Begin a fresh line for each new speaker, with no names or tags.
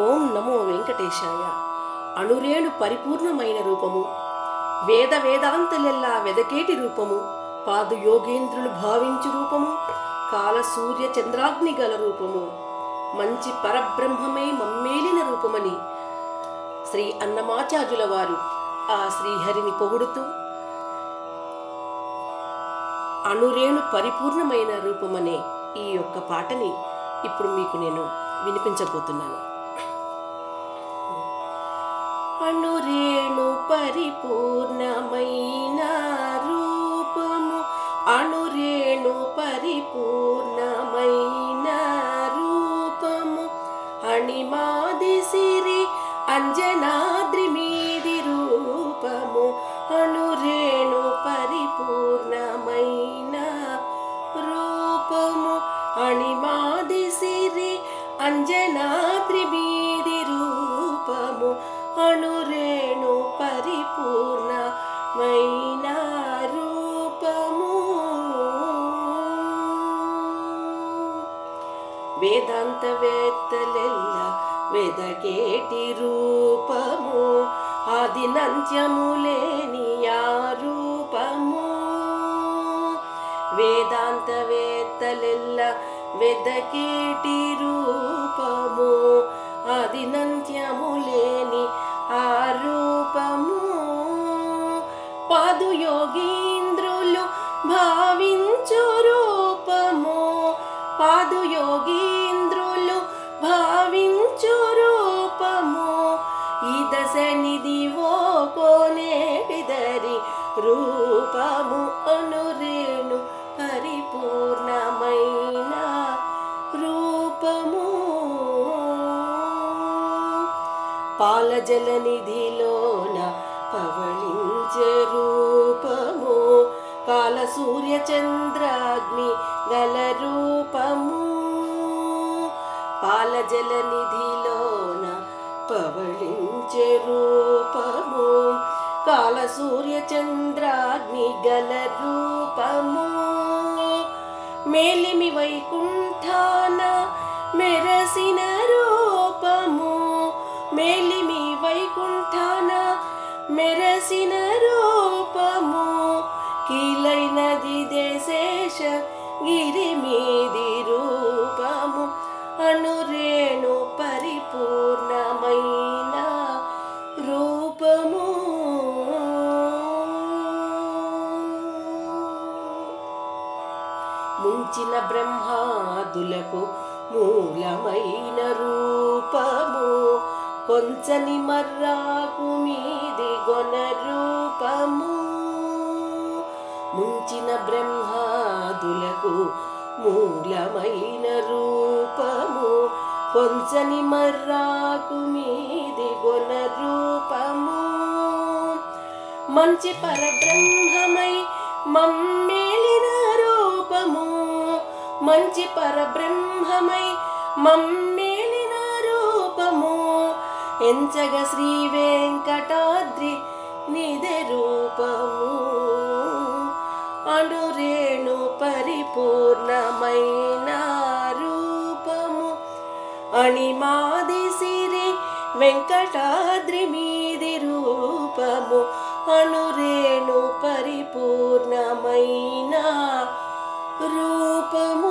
ఓం నమో వెంకటేశాయ. అణురేణు పరిపూర్ణమైన రూపము. వేద వేదాంతులెల్లా వెదకేటి రూపము. పాదు యోగేంద్రులు భావించు రూపము. కాల సూర్య చంద్రాగ్ని గల రూపము. మంచి పరబ్రహ్మమై మమ్మేలిన రూపమని శ్రీ అన్నమాచార్యుల వారు ఆ శ్రీహరిని పొగుడుతూ అణురేణు పరిపూర్ణమైన రూపమనే ఈ యొక్క పాటని ఇప్పుడు మీకు నేను వినిపించబోతున్నాను. అణురేణు పరిపూర్ణమైన రూపము. అణురేణు పరిపూర్ణమైన రూపము. అణిమాది సిరి అంజనాద్రి మీది రూపము. అణురేణు పరిపూర్ణమైన రూపము. అణిమాది సిరి అంజనాద్రి మీది రూపము. అణురేణు పరిపూర్ణమైన రూపము. వేదాంత వేత్తలెల్ల వెదకేటి రూపము? ఆదినంత్యము లేని ఆ రూపము. వేదాంత వేత్తలెల్ల వెదకేటి రూపము? పాదుయోగీంద్రులు భావించు రూపము. ఈ దశ నిధివో కోనేటిదరి రూపము అనురేణు పరిపూర్ణమైన రూపము. పాలజల నిధిలోన పవళించ రూపము. కాల సూర్య చంద్రాగ్ని గల రూపము పాలజల నిధిలోన పవళించే రూపము. కాల సూర్య చంద్రాగ్ని గల రూపము మేలిమి వైకుంఠాన మెరసిన రూపము. మేలిమి వైకుంఠాన మెరసిన శేష గిరి మీది రూపము అనురేణు పరిపూర్ణమైన రూపము. ముంచిన బ్రహ్మాదులకు మూలమైన రూపము. కొంచని మర్రాకు మీది గొన రూపము. ముంచిన బ్రహ్మ మూలమైన రూపము కొంచని మర్రాకు మీది గొన రూపము. మంచి పరబ్రహ్మమై మమ్మేలిన రూపము మంచి పరబ్రహ్మమై మమ్మేలిన రూపము. ఎంచగ శ్రీ వెంకటాద్రి నిధ రూపము. పరిపూర్ణమైన రూపము. అణిమాది సిరి వెంకటాద్రి మీది రూపము. అణురేణు పరిపూర్ణమైన రూపము.